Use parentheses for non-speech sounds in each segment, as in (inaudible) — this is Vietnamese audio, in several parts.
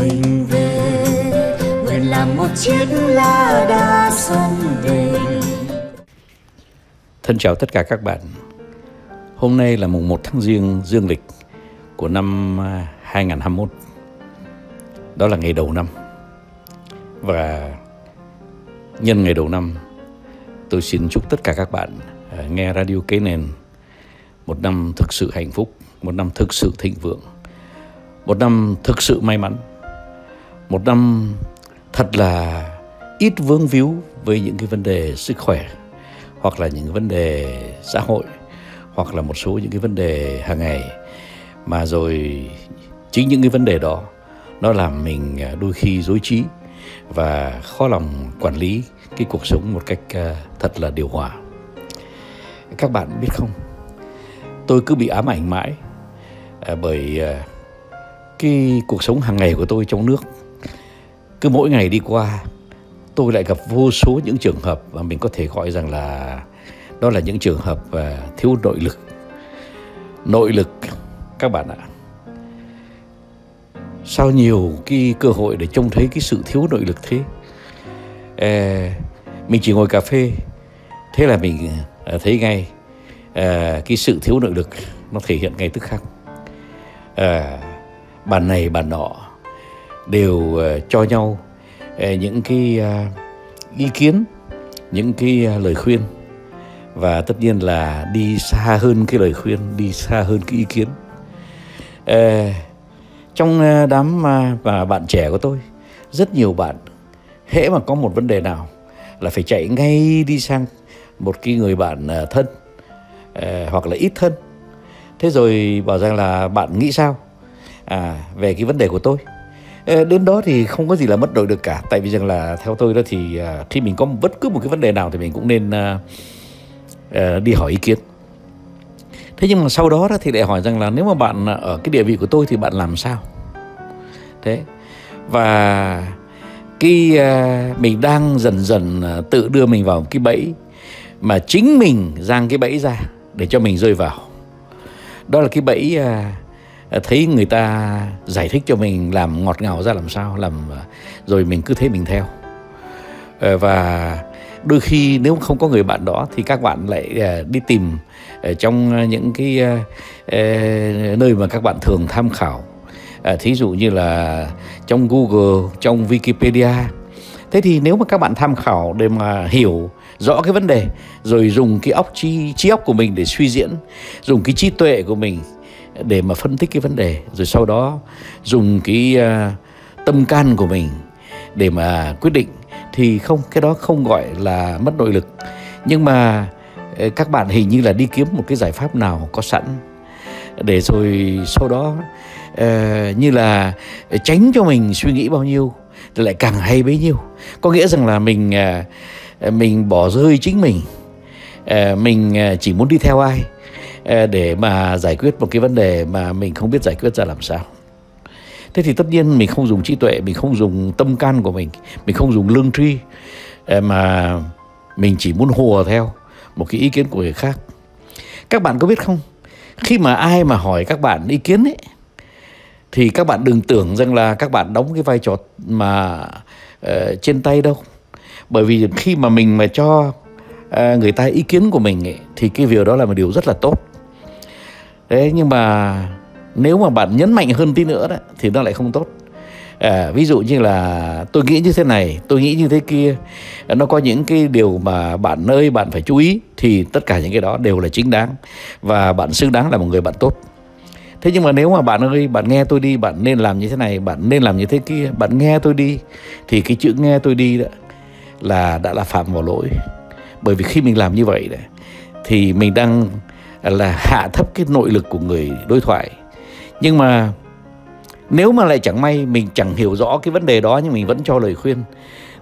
mình về nguyện làm một chiếc lá đa sông về Thân chào tất cả các bạn. Hôm nay là mùng 1 tháng Giêng dương lịch của năm à, 2021. Đó là ngày đầu năm. Và nhân ngày đầu năm, tôi xin chúc tất cả các bạn à, nghe radio kế nền một năm thực sự hạnh phúc, một năm thực sự thịnh vượng, một năm thực sự may mắn, một năm thật là ít vướng víu với những cái vấn đề sức khỏe, hoặc là những vấn đề xã hội, hoặc là một số những cái vấn đề hàng ngày. Mà rồi chính những cái vấn đề đó, nó làm mình à, đôi khi dối trí và khó lòng quản lý cái cuộc sống một cách à, thật là điều hòa. Các bạn biết không? Tôi cứ bị ám ảnh mãi à, bởi cái cuộc sống hàng ngày của tôi trong nước cứ mỗi ngày đi qua tôi lại gặp vô số những trường hợp mà mình có thể gọi rằng là đó là những trường hợp à, thiếu nội lực. Nội lực các bạn ạ. Sao nhiều cái cơ hội để trông thấy cái sự thiếu nội lực thế? À, mình chỉ ngồi cà phê thế là mình à, thấy ngay à, cái sự thiếu nội lực nó thể hiện ngay tức khắc. Ờ, à, bàn này bàn nọ đều ờ, cho nhau ờ, những cái ờ, ý kiến những cái lời khuyên. Và tất nhiên là đi xa hơn cái lời khuyên đi xa hơn cái ý kiến. Trong đám và bạn trẻ của tôi rất nhiều bạn hễ mà có một vấn đề nào là phải chạy ngay đi sang một cái người bạn thân hoặc là ít thân. Thế rồi bảo rằng là bạn nghĩ sao? À, về cái vấn đề của tôi. Ờ, đến đó thì không có gì là mất đổi được cả. Tại vì rằng là theo tôi đó thì à, khi mình có bất cứ một cái vấn đề nào thì mình cũng nên à, ờ, đi hỏi ý kiến. Thế nhưng mà sau đó, đó thì lại hỏi rằng là nếu mà bạn ở cái địa vị của tôi thì bạn làm sao? Thế và cái à, mình đang dần dần tự đưa mình vào cái bẫy mà chính mình giang cái bẫy ra để cho mình rơi vào. Đó là cái bẫy thấy người ta giải thích cho mình làm ngọt ngào ra làm sao, làm ờ, rồi mình cứ thế mình theo. Ờ, và đôi khi nếu không có người bạn đó thì các bạn lại ờ, đi tìm trong những cái nơi mà các bạn thường tham khảo. Thí dụ như là trong Google, trong Wikipedia. Thế thì nếu mà các bạn tham khảo để mà hiểu rõ cái vấn đề, rồi dùng cái óc chi, trí óc của mình để suy diễn, dùng cái trí tuệ của mình để mà phân tích cái vấn đề rồi sau đó dùng cái uh, tâm can của mình để mà quyết định thì không cái đó không gọi là mất nội lực. Nhưng mà ờ, các bạn hình như là đi kiếm một cái giải pháp nào có sẵn để rồi sau đó uh, như là tránh cho mình suy nghĩ bao nhiêu thì lại càng hay bấy nhiêu. Có nghĩa rằng là mình uh, mình bỏ rơi chính mình uh, mình à, chỉ muốn đi theo ai? Để mà giải quyết một cái vấn đề mà mình không biết giải quyết ra làm sao. Thế thì tất nhiên mình không dùng trí tuệ mình không dùng tâm can của mình mình không dùng lương tri mà mình chỉ muốn hùa theo một cái ý kiến của người khác. Các bạn có biết không? Khi mà ai mà hỏi các bạn ý kiến ấy thì các bạn đừng tưởng rằng là các bạn đóng cái vai trò mà uh, trên tay đâu. Bởi vì khi mà mình mà cho uh, người ta ý kiến của mình ấy, thì cái việc đó là một điều rất là tốt thế nhưng mà nếu mà bạn nhấn mạnh hơn tí nữa đó thì nó lại không tốt. À, ví dụ như là tôi nghĩ như thế này tôi nghĩ như thế kia nó có những cái điều mà bạn ơi bạn phải chú ý thì tất cả những cái đó đều là chính đáng. Và bạn xứng đáng là một người bạn tốt. Thế nhưng mà nếu mà bạn ơi bạn nghe tôi đi bạn nên làm như thế này bạn nên làm như thế kia bạn nghe tôi đi thì cái chữ nghe tôi đi đó là đã là phạm vào lỗi. Bởi vì khi mình làm như vậy đó, thì mình đang là hạ thấp cái nội lực của người đối thoại. Nhưng mà nếu mà lại chẳng may mình chẳng hiểu rõ cái vấn đề đó nhưng mình vẫn cho lời khuyên,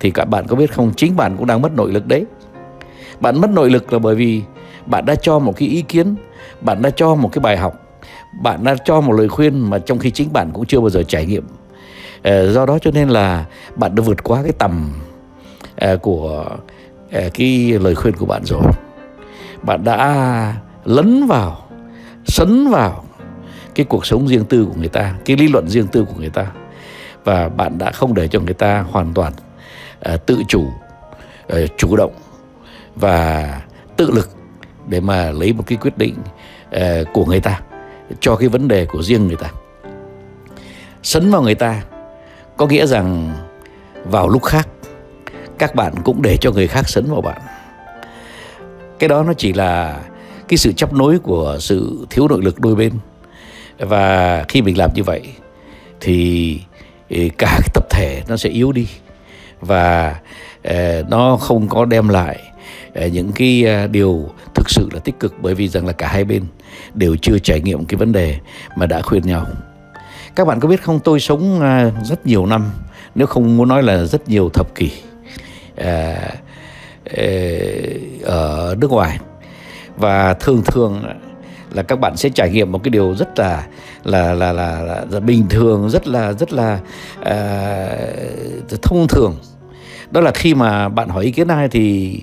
thì các bạn có biết không? Chính bạn cũng đang mất nội lực đấy. Bạn mất nội lực là bởi vì bạn đã cho một cái ý kiến, bạn đã cho một cái bài học, bạn đã cho một lời khuyên mà trong khi chính bạn cũng chưa bao giờ trải nghiệm. Ờ, do đó cho nên là bạn đã vượt qua cái tầm ờ, của ờ, cái lời khuyên của bạn rồi. Bạn đã lấn vào sấn vào cái cuộc sống riêng tư của người ta cái lý luận riêng tư của người ta. Và bạn đã không để cho người ta hoàn toàn uh, tự chủ uh, chủ động và tự lực để mà lấy một cái quyết định uh, của người ta cho cái vấn đề của riêng người ta. Sấn vào người ta có nghĩa rằng vào lúc khác các bạn cũng để cho người khác sấn vào bạn. Cái đó nó chỉ là cái sự chấp nối của sự thiếu nội lực đôi bên. Và khi mình làm như vậy thì cả cái tập thể nó sẽ yếu đi. Và nó không có đem lại những cái điều thực sự là tích cực. Bởi vì rằng là cả hai bên đều chưa trải nghiệm cái vấn đề mà đã khuyên nhau. Các bạn có biết không, tôi sống à, rất nhiều năm, nếu không muốn nói là rất nhiều thập kỷ à, ở nước ngoài và thường thường là các bạn sẽ trải nghiệm một cái điều rất là là là là, là, là bình thường rất là rất là uh, thông thường. Đó là khi mà bạn hỏi ý kiến ai thì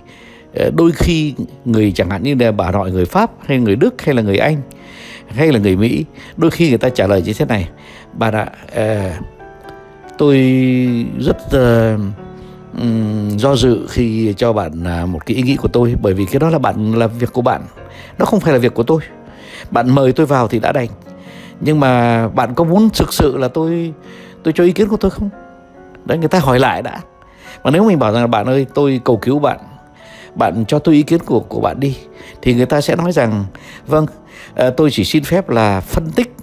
ờ, đôi khi người chẳng hạn như là bà hỏi người pháp hay người đức hay là người anh hay là người mỹ đôi khi người ta trả lời như thế này bà đã uh, tôi rất uh, do dự khi cho bạn à, một cái ý nghĩ của tôi, bởi vì cái đó là bạn, là việc của bạn. Nó không phải là việc của tôi. Bạn mời tôi vào thì đã đành. Nhưng mà bạn có muốn thực sự là tôi tôi cho ý kiến của tôi không? Đấy, người ta hỏi lại đã. Mà nếu mình bảo rằng là, bạn ơi, tôi cầu cứu bạn bạn cho tôi ý kiến của của bạn đi, thì người ta sẽ nói rằng vâng à, tôi chỉ xin phép là phân tích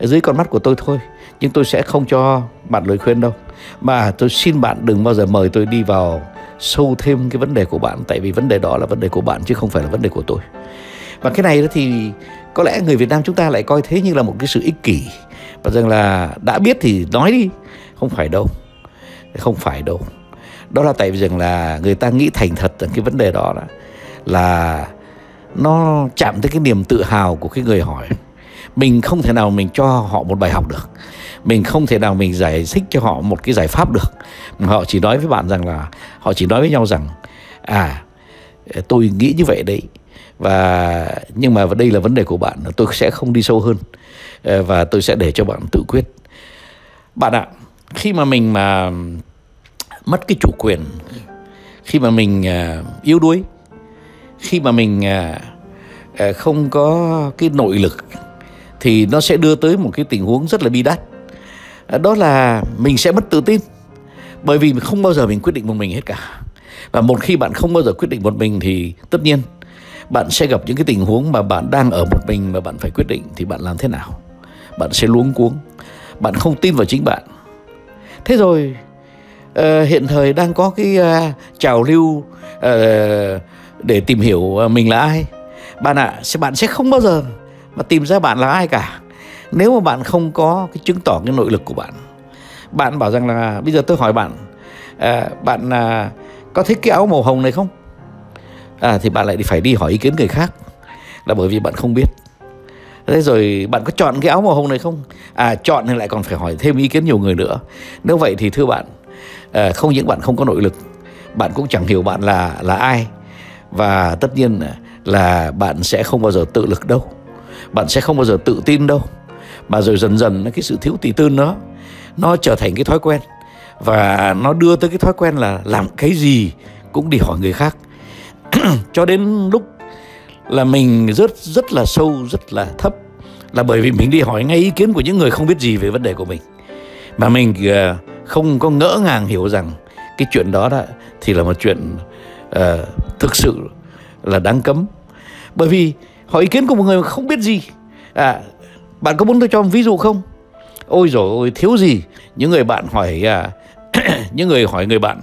dưới con mắt của tôi thôi, nhưng tôi sẽ không cho bạn lời khuyên đâu mà tôi xin bạn đừng bao giờ mời tôi đi vào sâu thêm cái vấn đề của bạn tại vì vấn đề đó là vấn đề của bạn chứ không phải là vấn đề của tôi. Và cái này đó thì có lẽ người Việt Nam chúng ta lại coi thế như là một cái sự ích kỷ. Và rằng là đã biết thì nói đi không phải đâu không phải đâu. Đó là tại vì rằng là người ta nghĩ thành thật rằng cái vấn đề đó là, là nó chạm tới cái niềm tự hào của cái người hỏi. Mình không thể nào mình cho họ một bài học được mình không thể nào mình giải thích cho họ một cái giải pháp được. Họ chỉ nói với bạn rằng là, họ chỉ nói với nhau rằng à tôi nghĩ như vậy đấy. Và, nhưng mà đây là vấn đề của bạn, tôi sẽ không đi sâu hơn. Ờ, và tôi sẽ để cho bạn tự quyết. Bạn ạ, khi mà mình mà mất cái chủ quyền, khi mà mình ờ, yếu đuối, khi mà mình ờ, không có cái nội lực, thì nó sẽ đưa tới một cái tình huống rất là bi đát. Ờ, đó là mình sẽ mất tự tin. Bởi vì không bao giờ mình quyết định một mình hết cả. Và một khi bạn không bao giờ quyết định một mình thì tất nhiên bạn sẽ gặp những cái tình huống mà bạn đang ở một mình mà bạn phải quyết định thì bạn làm thế nào? Bạn sẽ luống cuống. Bạn không tin vào chính bạn. Thế rồi uh, hiện thời đang có cái uh, trào lưu uh, để tìm hiểu mình là ai. Bạn ạ à, bạn sẽ không bao giờ mà tìm ra bạn là ai cả nếu mà bạn không có cái chứng tỏ cái nội lực của bạn bạn bảo rằng là bây giờ tôi hỏi bạn à, bạn à, có thích cái áo màu hồng này không? À, thì bạn lại phải đi hỏi ý kiến người khác là bởi vì bạn không biết. Thế rồi bạn có chọn cái áo màu hồng này không? À chọn thì lại còn phải hỏi thêm ý kiến nhiều người nữa. Nếu vậy thì thưa bạn à, không những bạn không có nội lực bạn cũng chẳng hiểu bạn là là ai. Và tất nhiên là bạn sẽ không bao giờ tự lực đâu. Bạn sẽ không bao giờ tự tin đâu mà rồi dần dần cái sự thiếu tự tin đó nó trở thành cái thói quen. Và nó đưa tới cái thói quen là làm cái gì cũng đi hỏi người khác. (clears throat) Cho đến lúc là mình rất rất là sâu rất là thấp là bởi vì mình đi hỏi ngay ý kiến của những người không biết gì về vấn đề của mình. Mà mình ờ, không có ngỡ ngàng hiểu rằng cái chuyện đó đó thì là một chuyện uh, thực sự là đáng cấm. Bởi vì hỏi ý kiến của một người không biết gì à bạn có muốn tôi cho một ví dụ không? Ôi rồi ôi thiếu gì? Những người bạn hỏi à, (clears throat) những người hỏi người bạn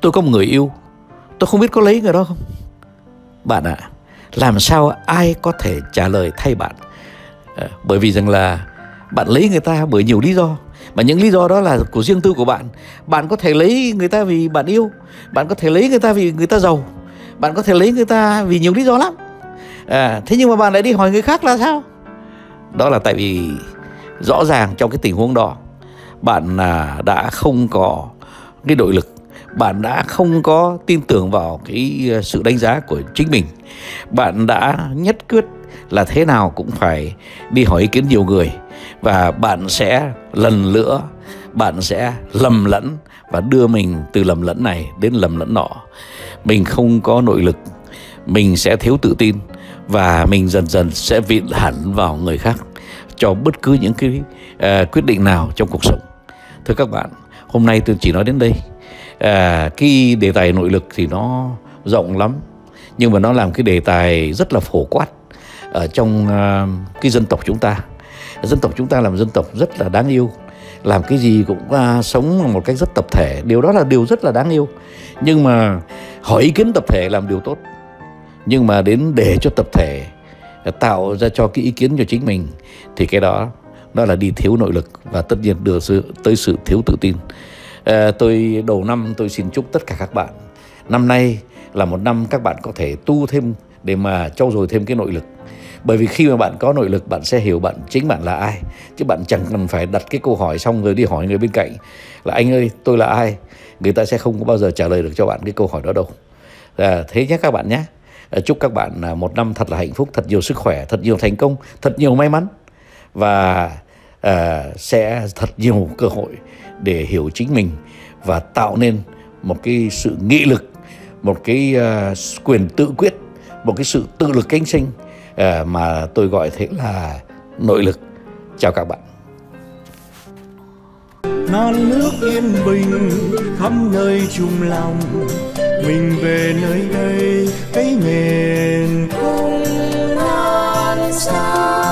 tôi có một người yêu tôi không biết có lấy người đó không? Bạn ạ à, làm sao ai có thể trả lời thay bạn? À, bởi vì rằng là bạn lấy người ta bởi nhiều lý do mà những lý do đó là của riêng tư của bạn. Bạn có thể lấy người ta vì bạn yêu bạn có thể lấy người ta vì người ta giàu bạn có thể lấy người ta vì nhiều lý do lắm. À, thế nhưng mà bạn lại đi hỏi người khác là sao? Đó là tại vì rõ ràng trong cái tình huống đó, bạn à, đã không có cái nội lực, bạn đã không có tin tưởng vào cái à, sự đánh giá của chính mình. Bạn đã nhất quyết là thế nào cũng phải đi hỏi ý kiến nhiều người và bạn sẽ lần nữa bạn sẽ lầm lẫn và đưa mình từ lầm lẫn này đến lầm lẫn nọ. Mình không có nội lực, mình sẽ thiếu tự tin và mình dần dần sẽ vịn hẳn vào người khác cho bất cứ những cái uh, quyết định nào trong cuộc sống. Thưa các bạn hôm nay tôi chỉ nói đến đây. Uh, cái đề tài nội lực thì nó rộng lắm nhưng mà nó làm cái đề tài rất là phổ quát ở trong uh, cái dân tộc chúng ta. Dân tộc chúng ta là một dân tộc rất là đáng yêu làm cái gì cũng uh, sống một cách rất tập thể. Điều đó là điều rất là đáng yêu nhưng mà hỏi ý kiến tập thể làm điều tốt nhưng mà đến để cho tập thể tạo ra cho cái ý kiến cho chính mình thì cái đó đó là đi thiếu nội lực và tất nhiên đưa sự, tới sự thiếu tự tin. À, tôi đầu năm tôi xin chúc tất cả các bạn năm nay là một năm các bạn có thể tu thêm để mà trau dồi thêm cái nội lực. Bởi vì khi mà bạn có nội lực bạn sẽ hiểu bạn chính bạn là ai chứ bạn chẳng cần phải đặt cái câu hỏi xong rồi đi hỏi người bên cạnh là anh ơi tôi là ai? Người ta sẽ không có bao giờ trả lời được cho bạn cái câu hỏi đó đâu. À, thế nhé các bạn nhé. Ờ, chúc các bạn à, một năm thật là hạnh phúc thật nhiều sức khỏe thật nhiều thành công thật nhiều may mắn. Và uh, sẽ thật nhiều cơ hội để hiểu chính mình và tạo nên một cái sự nghị lực một cái uh, quyền tự quyết một cái sự tự lực cánh sinh uh, mà tôi gọi thế là nội lực. Chào các bạn. Non nước yên bình khắp nơi chung lòng mình về nơi đây cái miền không non xa.